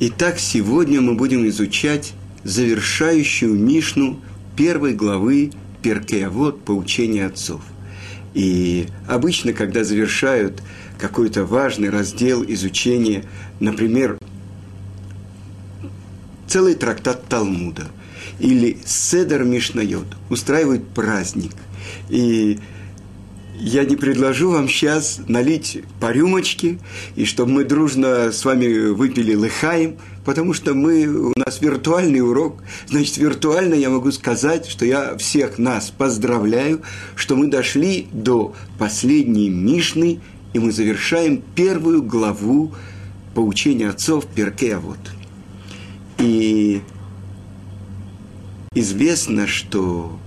Итак, сегодня мы будем изучать завершающую Мишну первой главы Перкеавод «Поучение отцов». И обычно, когда завершают какой-то важный раздел изучения, например, целый трактат Талмуда или Седер Мишнайот, устраивают праздник. И я не предложу вам сейчас налить по рюмочке, и чтобы мы дружно с вами выпили лыхаем, потому что мы, у нас виртуальный урок. Значит, виртуально я могу сказать, что я всех нас поздравляю, что мы дошли до последней Мишны, и мы завершаем первую главу поучения отцов Перке вот. И известно, что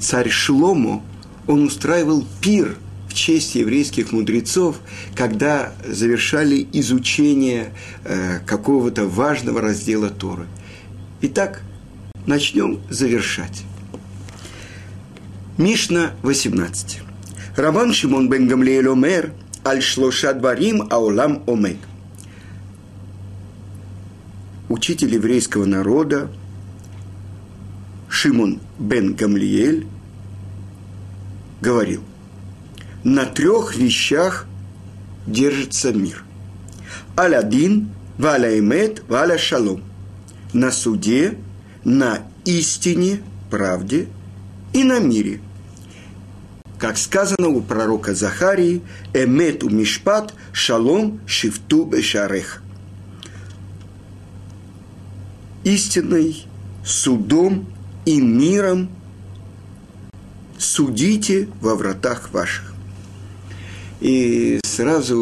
царь Шлому – он устраивал пир в честь еврейских мудрецов, когда завершали изучение э, какого-то важного раздела Торы. Итак, начнем завершать. Мишна 18. Рабан Шимон бен Гамлиэль омер аль шлоша дварим аулам омег. Учитель еврейского народа Шимон бен Гамлиэль говорил, на трех вещах держится мир. Алядин, валя эмет, валя шалом. На суде, на истине, правде и на мире. Как сказано у пророка Захарии, эмет у мишпат, шалом шифту бешарех. Истиной, судом и миром – судите во вратах ваших. И сразу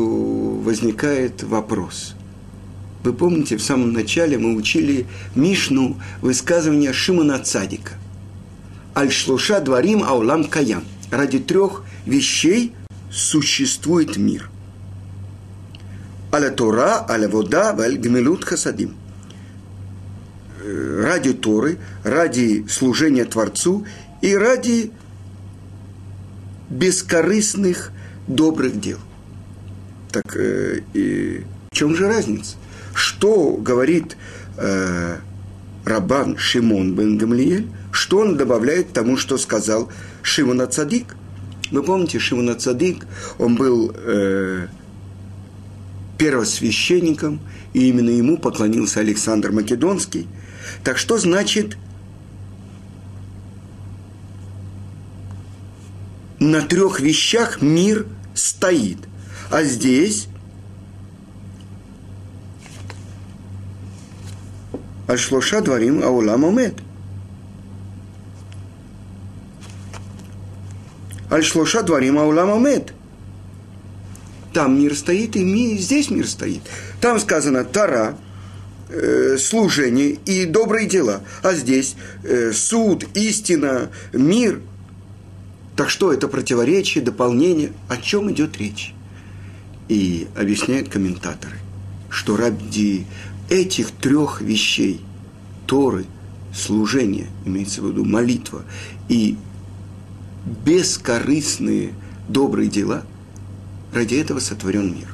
возникает вопрос. Вы помните, в самом начале мы учили Мишну высказывания Шимона Цадика. Аль-Шлуша дворим аулам каям. Ради трех вещей существует мир. Аля Тора, аля вода, валь гмелут хасадим. Ради Торы, ради служения Творцу и ради бескорыстных добрых дел. Так э, и в чем же разница? Что говорит э, Рабан Шимон бен Гамлиель? Что он добавляет тому, что сказал Шимон Ацадик? Вы помните, Шимон Ацадик, он был э, первосвященником, и именно ему поклонился Александр Македонский. Так что значит – на трех вещах мир стоит. А здесь Ашлоша дворим аулам омет. Аль-Шлоша дворим аулам омет. Там мир стоит, и ми, здесь мир стоит. Там сказано Тара, э, служение и добрые дела. А здесь э, суд, истина, мир – так что это противоречие, дополнение? О чем идет речь? И объясняют комментаторы, что ради этих трех вещей Торы, служение, имеется в виду молитва, и бескорыстные добрые дела, ради этого сотворен мир.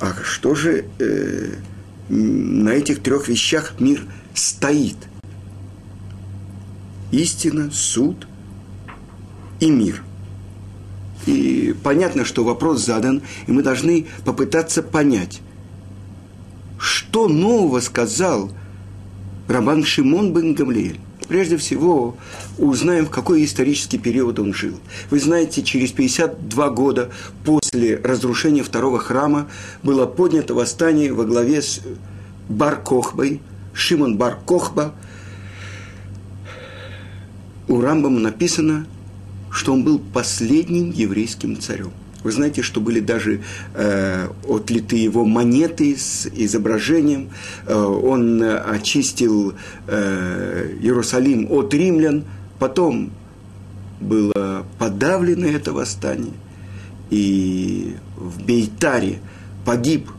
А что же э, на этих трех вещах мир стоит? Истина, суд – и мир. И понятно, что вопрос задан, и мы должны попытаться понять, что нового сказал Рабан Шимон бен Гамлиэль. Прежде всего, узнаем, в какой исторический период он жил. Вы знаете, через 52 года после разрушения второго храма было поднято восстание во главе с Бар-Кохбой, Шимон Бар-Кохба. У Рамбама написано что он был последним еврейским царем. Вы знаете, что были даже э, отлиты его монеты с изображением. Э, он очистил э, Иерусалим от римлян. Потом было подавлено это восстание. И в Бейтаре погиб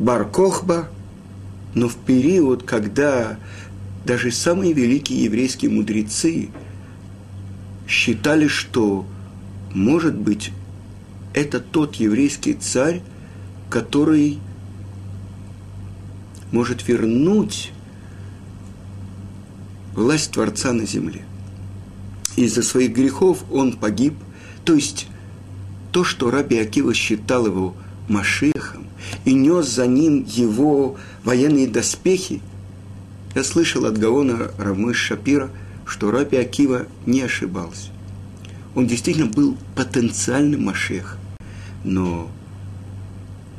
Бар-Кохба, но в период, когда даже самые великие еврейские мудрецы – считали, что, может быть, это тот еврейский царь, который может вернуть власть Творца на земле. Из-за своих грехов он погиб, то есть то, что Раби Акива считал его Машехом и нес за ним его военные доспехи, я слышал от Гаона Рамыш Шапира, что Раби Акива не ошибался. Он действительно был потенциальным Машех. Но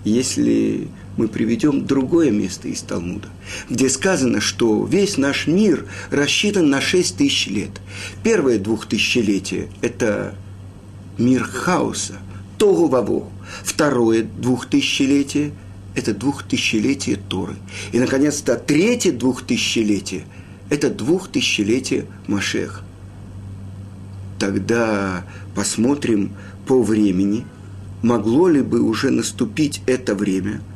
если мы приведем другое место из Талмуда, где сказано, что весь наш мир рассчитан на шесть тысяч лет. Первое двухтысячелетие – это мир хаоса, тогу ваву. Второе двухтысячелетие – это двухтысячелетие Торы. И, наконец-то, третье двухтысячелетие – это двухтысячелетие Машеха. Тогда посмотрим по времени, могло ли бы уже наступить это время –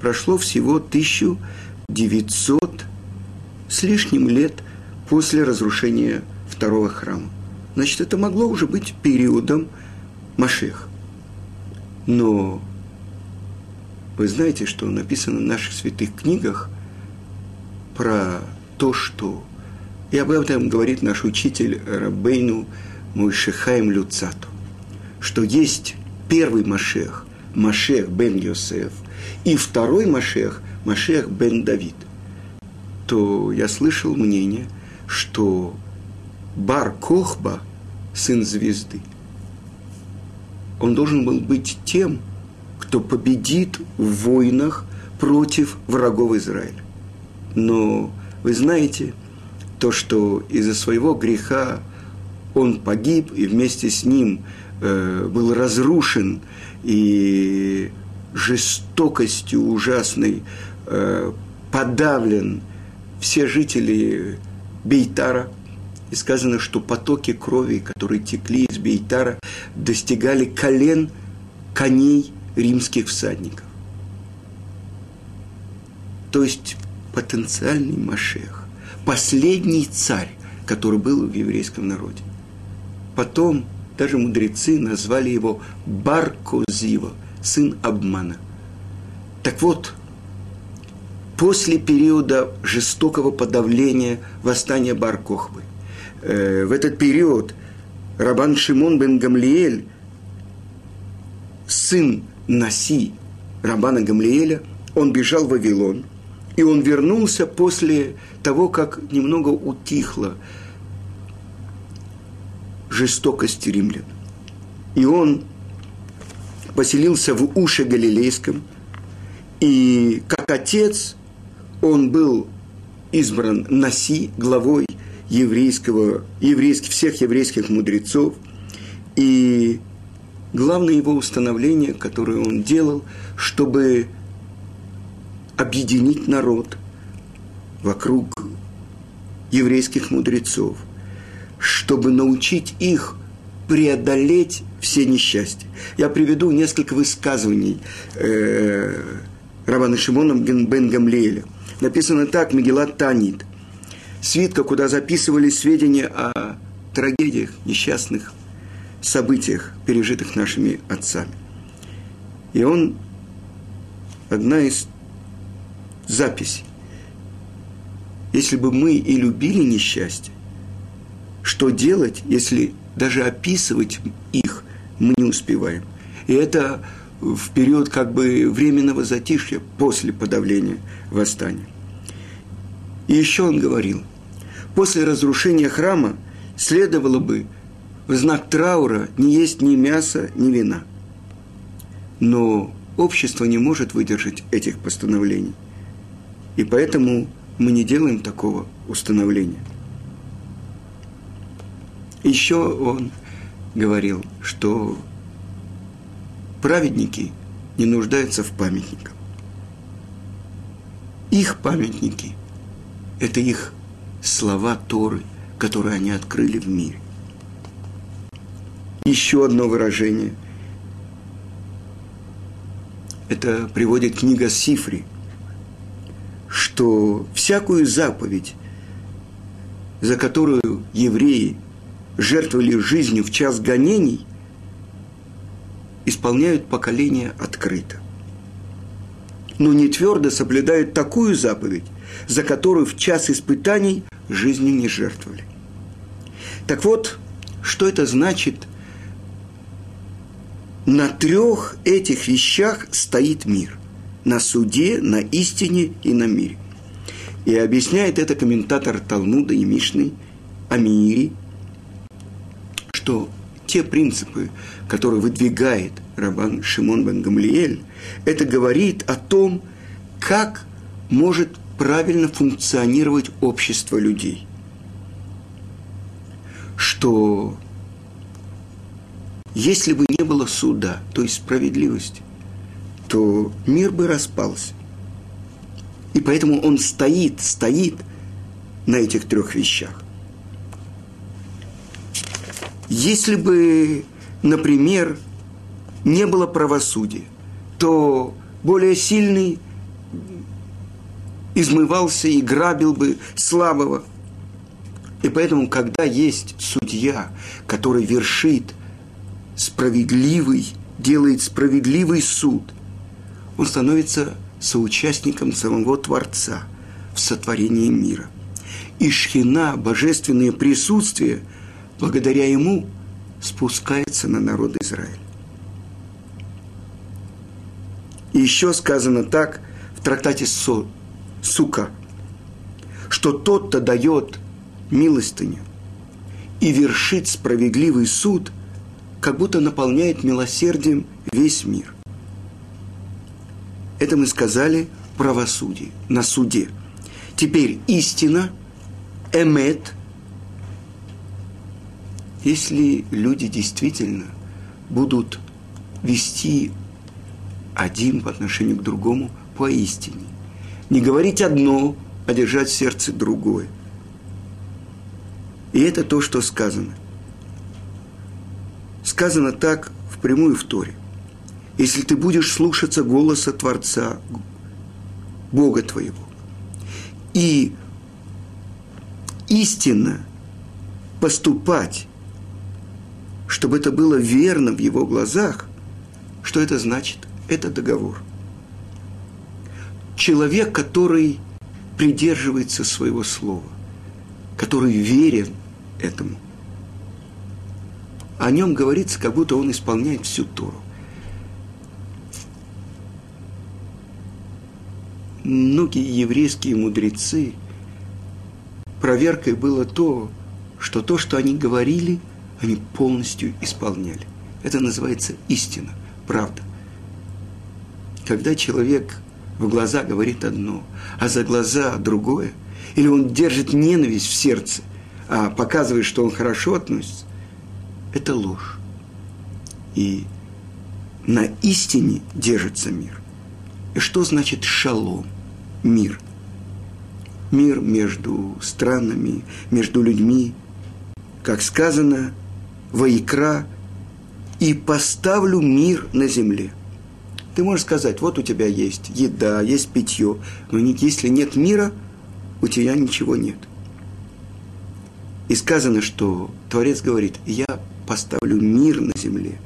прошло всего 1900 с лишним лет после разрушения второго храма. Значит, это могло уже быть периодом Машех. Но вы знаете, что написано в наших святых книгах про то, что... И об этом говорит наш учитель Рабейну Мойшехаем Люцату, что есть первый Машех, Машех бен Йосеф – и второй Машех, Машех бен Давид, то я слышал мнение, что Бар Кохба, сын звезды, он должен был быть тем, кто победит в войнах против врагов Израиля. Но вы знаете, то, что из-за своего греха он погиб, и вместе с ним э, был разрушен и жестокостью ужасной э, подавлен все жители Бейтара. И сказано, что потоки крови, которые текли из Бейтара, достигали колен коней римских всадников. То есть потенциальный Машех, последний царь, который был в еврейском народе. Потом даже мудрецы назвали его Баркозива – сын обмана. Так вот, после периода жестокого подавления восстания Бар-Кохбы, э, в этот период Рабан Шимон бен Гамлиэль, сын Наси Рабана Гамлиэля, он бежал в Вавилон, и он вернулся после того, как немного утихла жестокость римлян. И он поселился в Уше Галилейском, и как отец он был избран Наси, главой еврейского, еврейских, всех еврейских мудрецов, и главное его установление, которое он делал, чтобы объединить народ вокруг еврейских мудрецов, чтобы научить их преодолеть все несчастья. Я приведу несколько высказываний э, Равана Шимона бен Гамлееля. Написано так, Мегелат Танит. Свитка, куда записывались сведения о трагедиях, несчастных событиях, пережитых нашими отцами. И он, одна из записей, если бы мы и любили несчастье, что делать, если даже описывать их мы не успеваем. И это в период как бы временного затишья после подавления восстания. И еще он говорил, после разрушения храма следовало бы в знак траура не есть ни мяса, ни вина. Но общество не может выдержать этих постановлений. И поэтому мы не делаем такого установления. Еще он говорил, что праведники не нуждаются в памятниках. Их памятники – это их слова Торы, которые они открыли в мире. Еще одно выражение. Это приводит книга Сифри, что всякую заповедь, за которую евреи жертвовали жизнью в час гонений, исполняют поколение открыто. но не твердо соблюдают такую заповедь, за которую в час испытаний жизнью не жертвовали. Так вот, что это значит? На трех этих вещах стоит мир. На суде, на истине и на мире. И объясняет это комментатор Талмуда и Мишны о мире, что те принципы, которые выдвигает Рабан Шимон бен Гамлиэль, это говорит о том, как может правильно функционировать общество людей. Что если бы не было суда, то есть справедливости, то мир бы распался. И поэтому он стоит, стоит на этих трех вещах. Если бы, например, не было правосудия, то более сильный измывался и грабил бы слабого. И поэтому, когда есть судья, который вершит справедливый, делает справедливый суд, он становится соучастником самого Творца в сотворении мира. И шхина, божественное присутствие, благодаря ему спускается на народ Израиля. И еще сказано так в трактате Со, Сука, что тот, кто дает милостыню и вершит справедливый суд, как будто наполняет милосердием весь мир. Это мы сказали правосудие, на суде. Теперь истина, эмет. Если люди действительно будут вести один по отношению к другому поистине. Не говорить одно, а держать в сердце другое. И это то, что сказано. Сказано так в прямую в Торе. Если ты будешь слушаться голоса Творца, Бога твоего, и истинно поступать, чтобы это было верно в его глазах, что это значит? это договор. Человек, который придерживается своего слова, который верен этому, о нем говорится, как будто он исполняет всю Тору. Многие еврейские мудрецы, проверкой было то, что то, что они говорили, они полностью исполняли. Это называется истина, правда когда человек в глаза говорит одно, а за глаза другое, или он держит ненависть в сердце, а показывает, что он хорошо относится, это ложь. И на истине держится мир. Что значит шалом? Мир. Мир между странами, между людьми. Как сказано, воикра, и поставлю мир на земле – ты можешь сказать, вот у тебя есть еда, есть питье, но если нет мира, у тебя ничего нет. И сказано, что Творец говорит, я поставлю мир на земле.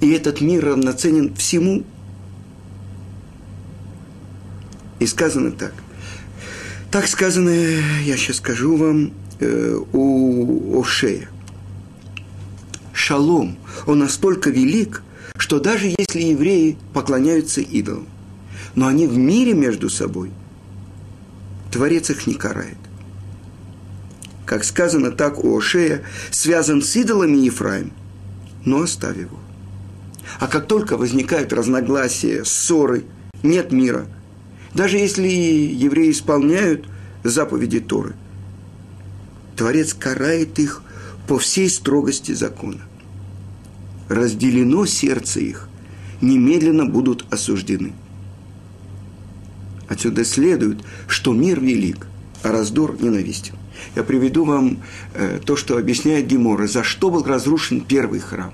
И этот мир равноценен всему. И сказано так. Так сказано, я сейчас скажу вам, э, у Ошея. Шалом, он настолько велик, что даже если евреи поклоняются идолам, но они в мире между собой, Творец их не карает. Как сказано так у Ошея, связан с идолами Ефраим, но оставь его. А как только возникают разногласия, ссоры, нет мира, даже если евреи исполняют заповеди Торы, Творец карает их по всей строгости закона разделено сердце их, немедленно будут осуждены. Отсюда следует, что мир велик, а раздор ненавистен. Я приведу вам э, то, что объясняет Гемора, за что был разрушен первый храм.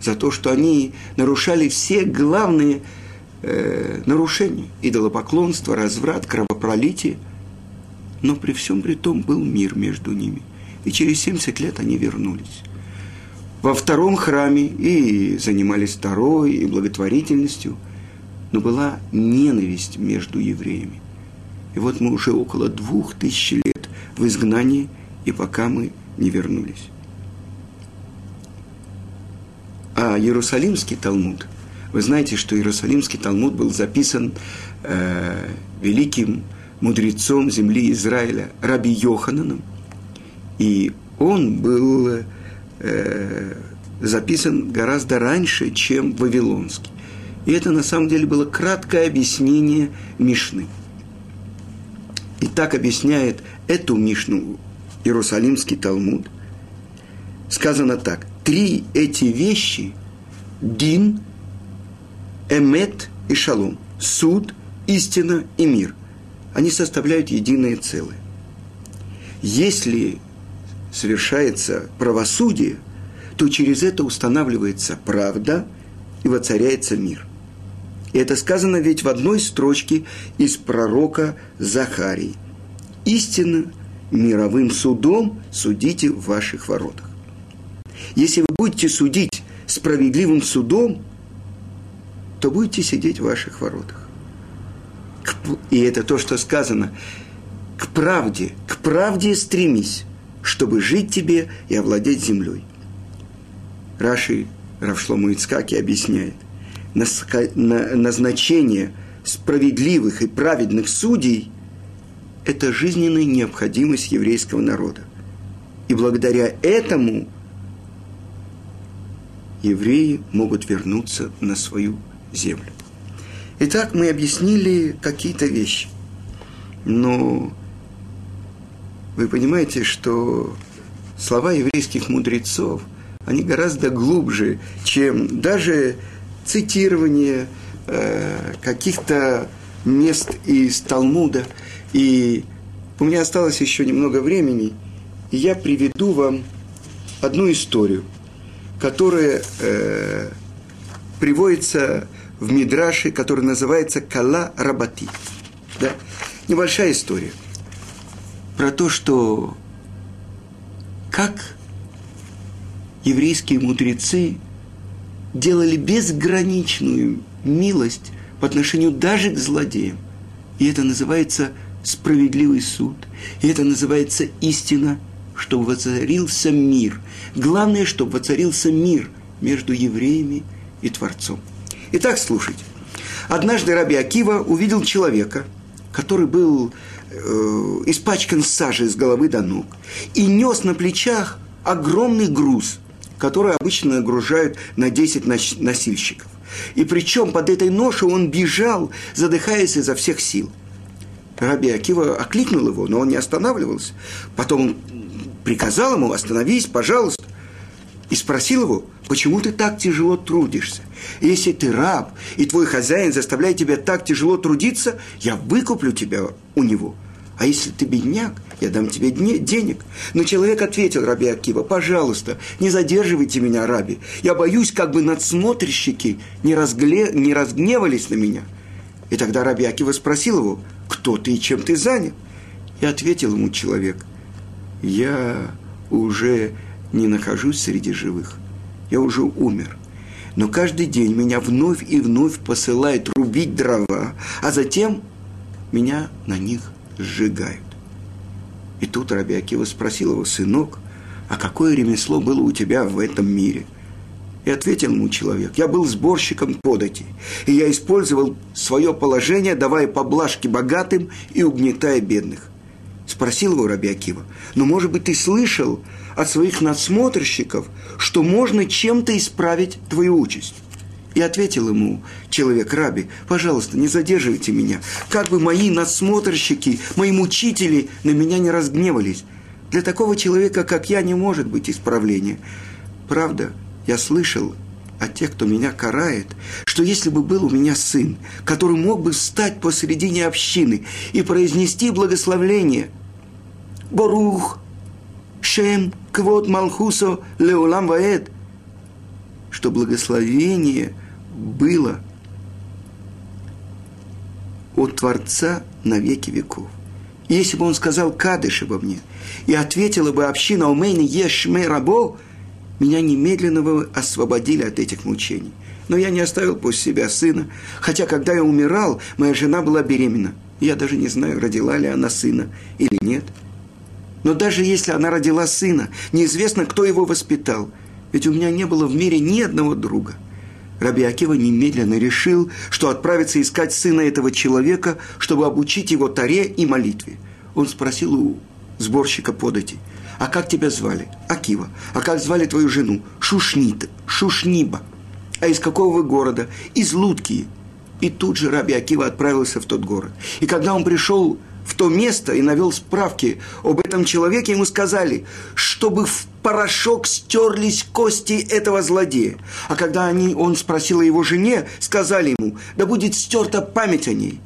За то, что они нарушали все главные э, нарушения. Идолопоклонство, разврат, кровопролитие. Но при всем при том был мир между ними. И через 70 лет они вернулись во втором храме и занимались второй, и благотворительностью. но была ненависть между евреями. И вот мы уже около двух тысяч лет в изгнании, и пока мы не вернулись. А Иерусалимский Талмуд, вы знаете, что Иерусалимский Талмуд был записан э, великим мудрецом земли Израиля Раби Йохананом, и он был э, записан гораздо раньше, чем Вавилонский. И это на самом деле было краткое объяснение Мишны. И так объясняет эту Мишну Иерусалимский Талмуд. Сказано так. Три эти вещи – дин, эмет и шалом. Суд, истина и мир. Они составляют единое целое. Если совершается правосудие, то через это устанавливается правда и воцаряется мир. И это сказано ведь в одной строчке из пророка Захарии. «Истинно мировым судом судите в ваших воротах». Если вы будете судить справедливым судом, то будете сидеть в ваших воротах. И это то, что сказано. К правде, к правде стремись, чтобы жить тебе и овладеть землей. Раши Равшлому Ицкаки объясняет, назначение справедливых и праведных судей – это жизненная необходимость еврейского народа. И благодаря этому евреи могут вернуться на свою землю. Итак, мы объяснили какие-то вещи. Но вы понимаете, что слова еврейских мудрецов, они гораздо глубже, чем даже цитирование э, каких-то мест из Талмуда. И у меня осталось еще немного времени, и я приведу вам одну историю, которая э, приводится в Мидраше, который называется Кала Рабати. Да? Небольшая история про то, что как еврейские мудрецы делали безграничную милость по отношению даже к злодеям. И это называется справедливый суд. И это называется истина, чтобы воцарился мир. Главное, чтобы воцарился мир между евреями и Творцом. Итак, слушайте. Однажды Раби Акива увидел человека, который был э, испачкан сажей с головы до ног и нес на плечах огромный груз – которые обычно нагружают на 10 носильщиков. И причем под этой ношей он бежал, задыхаясь изо всех сил. Раби Акива окликнул его, но он не останавливался. Потом он приказал ему «Остановись, пожалуйста». И спросил его, почему ты так тяжело трудишься? Если ты раб, и твой хозяин заставляет тебя так тяжело трудиться, я выкуплю тебя у него. А если ты бедняк, я дам тебе денег. Но человек ответил Раби Акива, пожалуйста, не задерживайте меня, Раби. Я боюсь, как бы надсмотрщики не, разгле... не разгневались на меня. И тогда Раби Акива спросил его, кто ты и чем ты занят? И ответил ему человек, я уже не нахожусь среди живых. Я уже умер. Но каждый день меня вновь и вновь посылают рубить дрова, а затем меня на них сжигают. И тут Раби Акива спросил его, сынок, а какое ремесло было у тебя в этом мире? И ответил ему человек, я был сборщиком подати, и я использовал свое положение, давая поблажки богатым и угнетая бедных. Спросил его Раби Акива, ну, может быть, ты слышал от своих надсмотрщиков, что можно чем-то исправить твою участь? И ответил ему человек Раби, пожалуйста, не задерживайте меня, как бы мои надсмотрщики, мои мучители на меня не разгневались. Для такого человека, как я, не может быть исправления. Правда, я слышал от тех, кто меня карает, что если бы был у меня сын, который мог бы встать посредине общины и произнести благословление «Борух, Шем, Квот Малхусо, Леулам Ваэд», что благословение – было от Творца на веки веков. Если бы он сказал «Кадыш обо мне», и ответила бы община «Умейни ешме рабо», меня немедленно вы освободили от этих мучений. Но я не оставил после себя сына, хотя когда я умирал, моя жена была беременна. Я даже не знаю, родила ли она сына или нет. Но даже если она родила сына, неизвестно, кто его воспитал. Ведь у меня не было в мире ни одного друга. Раби Акива немедленно решил, что отправится искать сына этого человека, чтобы обучить его таре и молитве. Он спросил у сборщика подати, а как тебя звали? Акива. А как звали твою жену? Шушнита, Шушниба. А из какого вы города? Из Лудки. И тут же Раби Акива отправился в тот город. И когда он пришел в то место и навел справки об этом человеке, ему сказали, чтобы в порошок стерлись кости этого злодея. А когда они, он спросил о его жене, сказали ему, да будет стерта память о ней.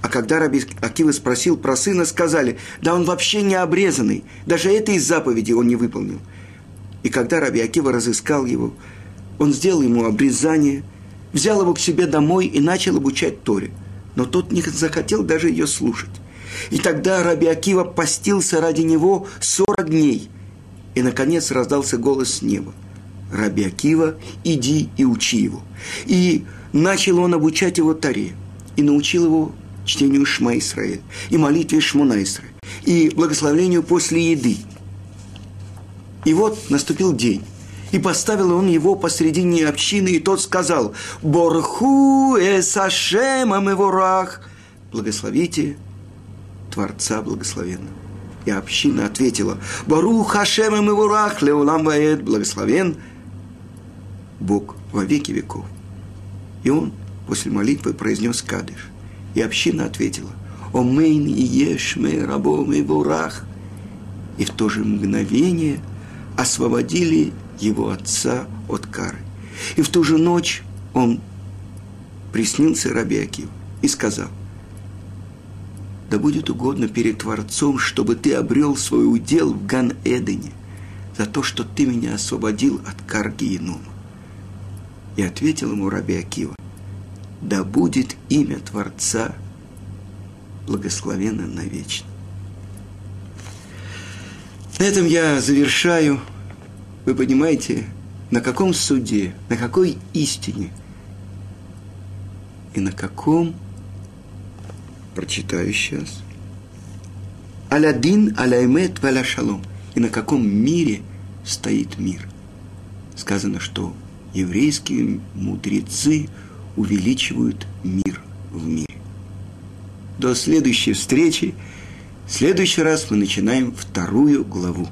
А когда Раби Акива спросил про сына, сказали, да он вообще не обрезанный, даже этой заповеди он не выполнил. И когда Раби Акива разыскал его, он сделал ему обрезание, взял его к себе домой и начал обучать Торе. Но тот не захотел даже ее слушать. И тогда Раби Акива постился ради него 40 дней. И, наконец, раздался голос с неба. Раби Акива, иди и учи его. И начал он обучать его Таре. И научил его чтению Шма Исраэль, и молитве Шмуна Исраэль, и благословению после еды. И вот наступил день. И поставил он его посредине общины, и тот сказал, «Борху эсашемам эворах!» Благословите Творца Благословенного. И община ответила, «Барух Хашем им Ивурах, Леулам Ваэд, благословен Бог во веки веков». И он после молитвы произнес Кадыш. И община ответила, «Омейн и ешь мы рабом и бурах». И в то же мгновение освободили его отца от кары. И в ту же ночь он приснился Раби Акив и сказал – да будет угодно перед Творцом, чтобы ты обрел свой удел в Ган-Эдене за то, что ты меня освободил от карги Инума. И ответил ему Раби Акива, да будет имя Творца благословенно навечно. На этом я завершаю. Вы понимаете, на каком суде, на какой истине и на каком Прочитаю сейчас. Алядин, аляймет, валя шалом. И на каком мире стоит мир? Сказано, что еврейские мудрецы увеличивают мир в мире. До следующей встречи. В следующий раз мы начинаем вторую главу.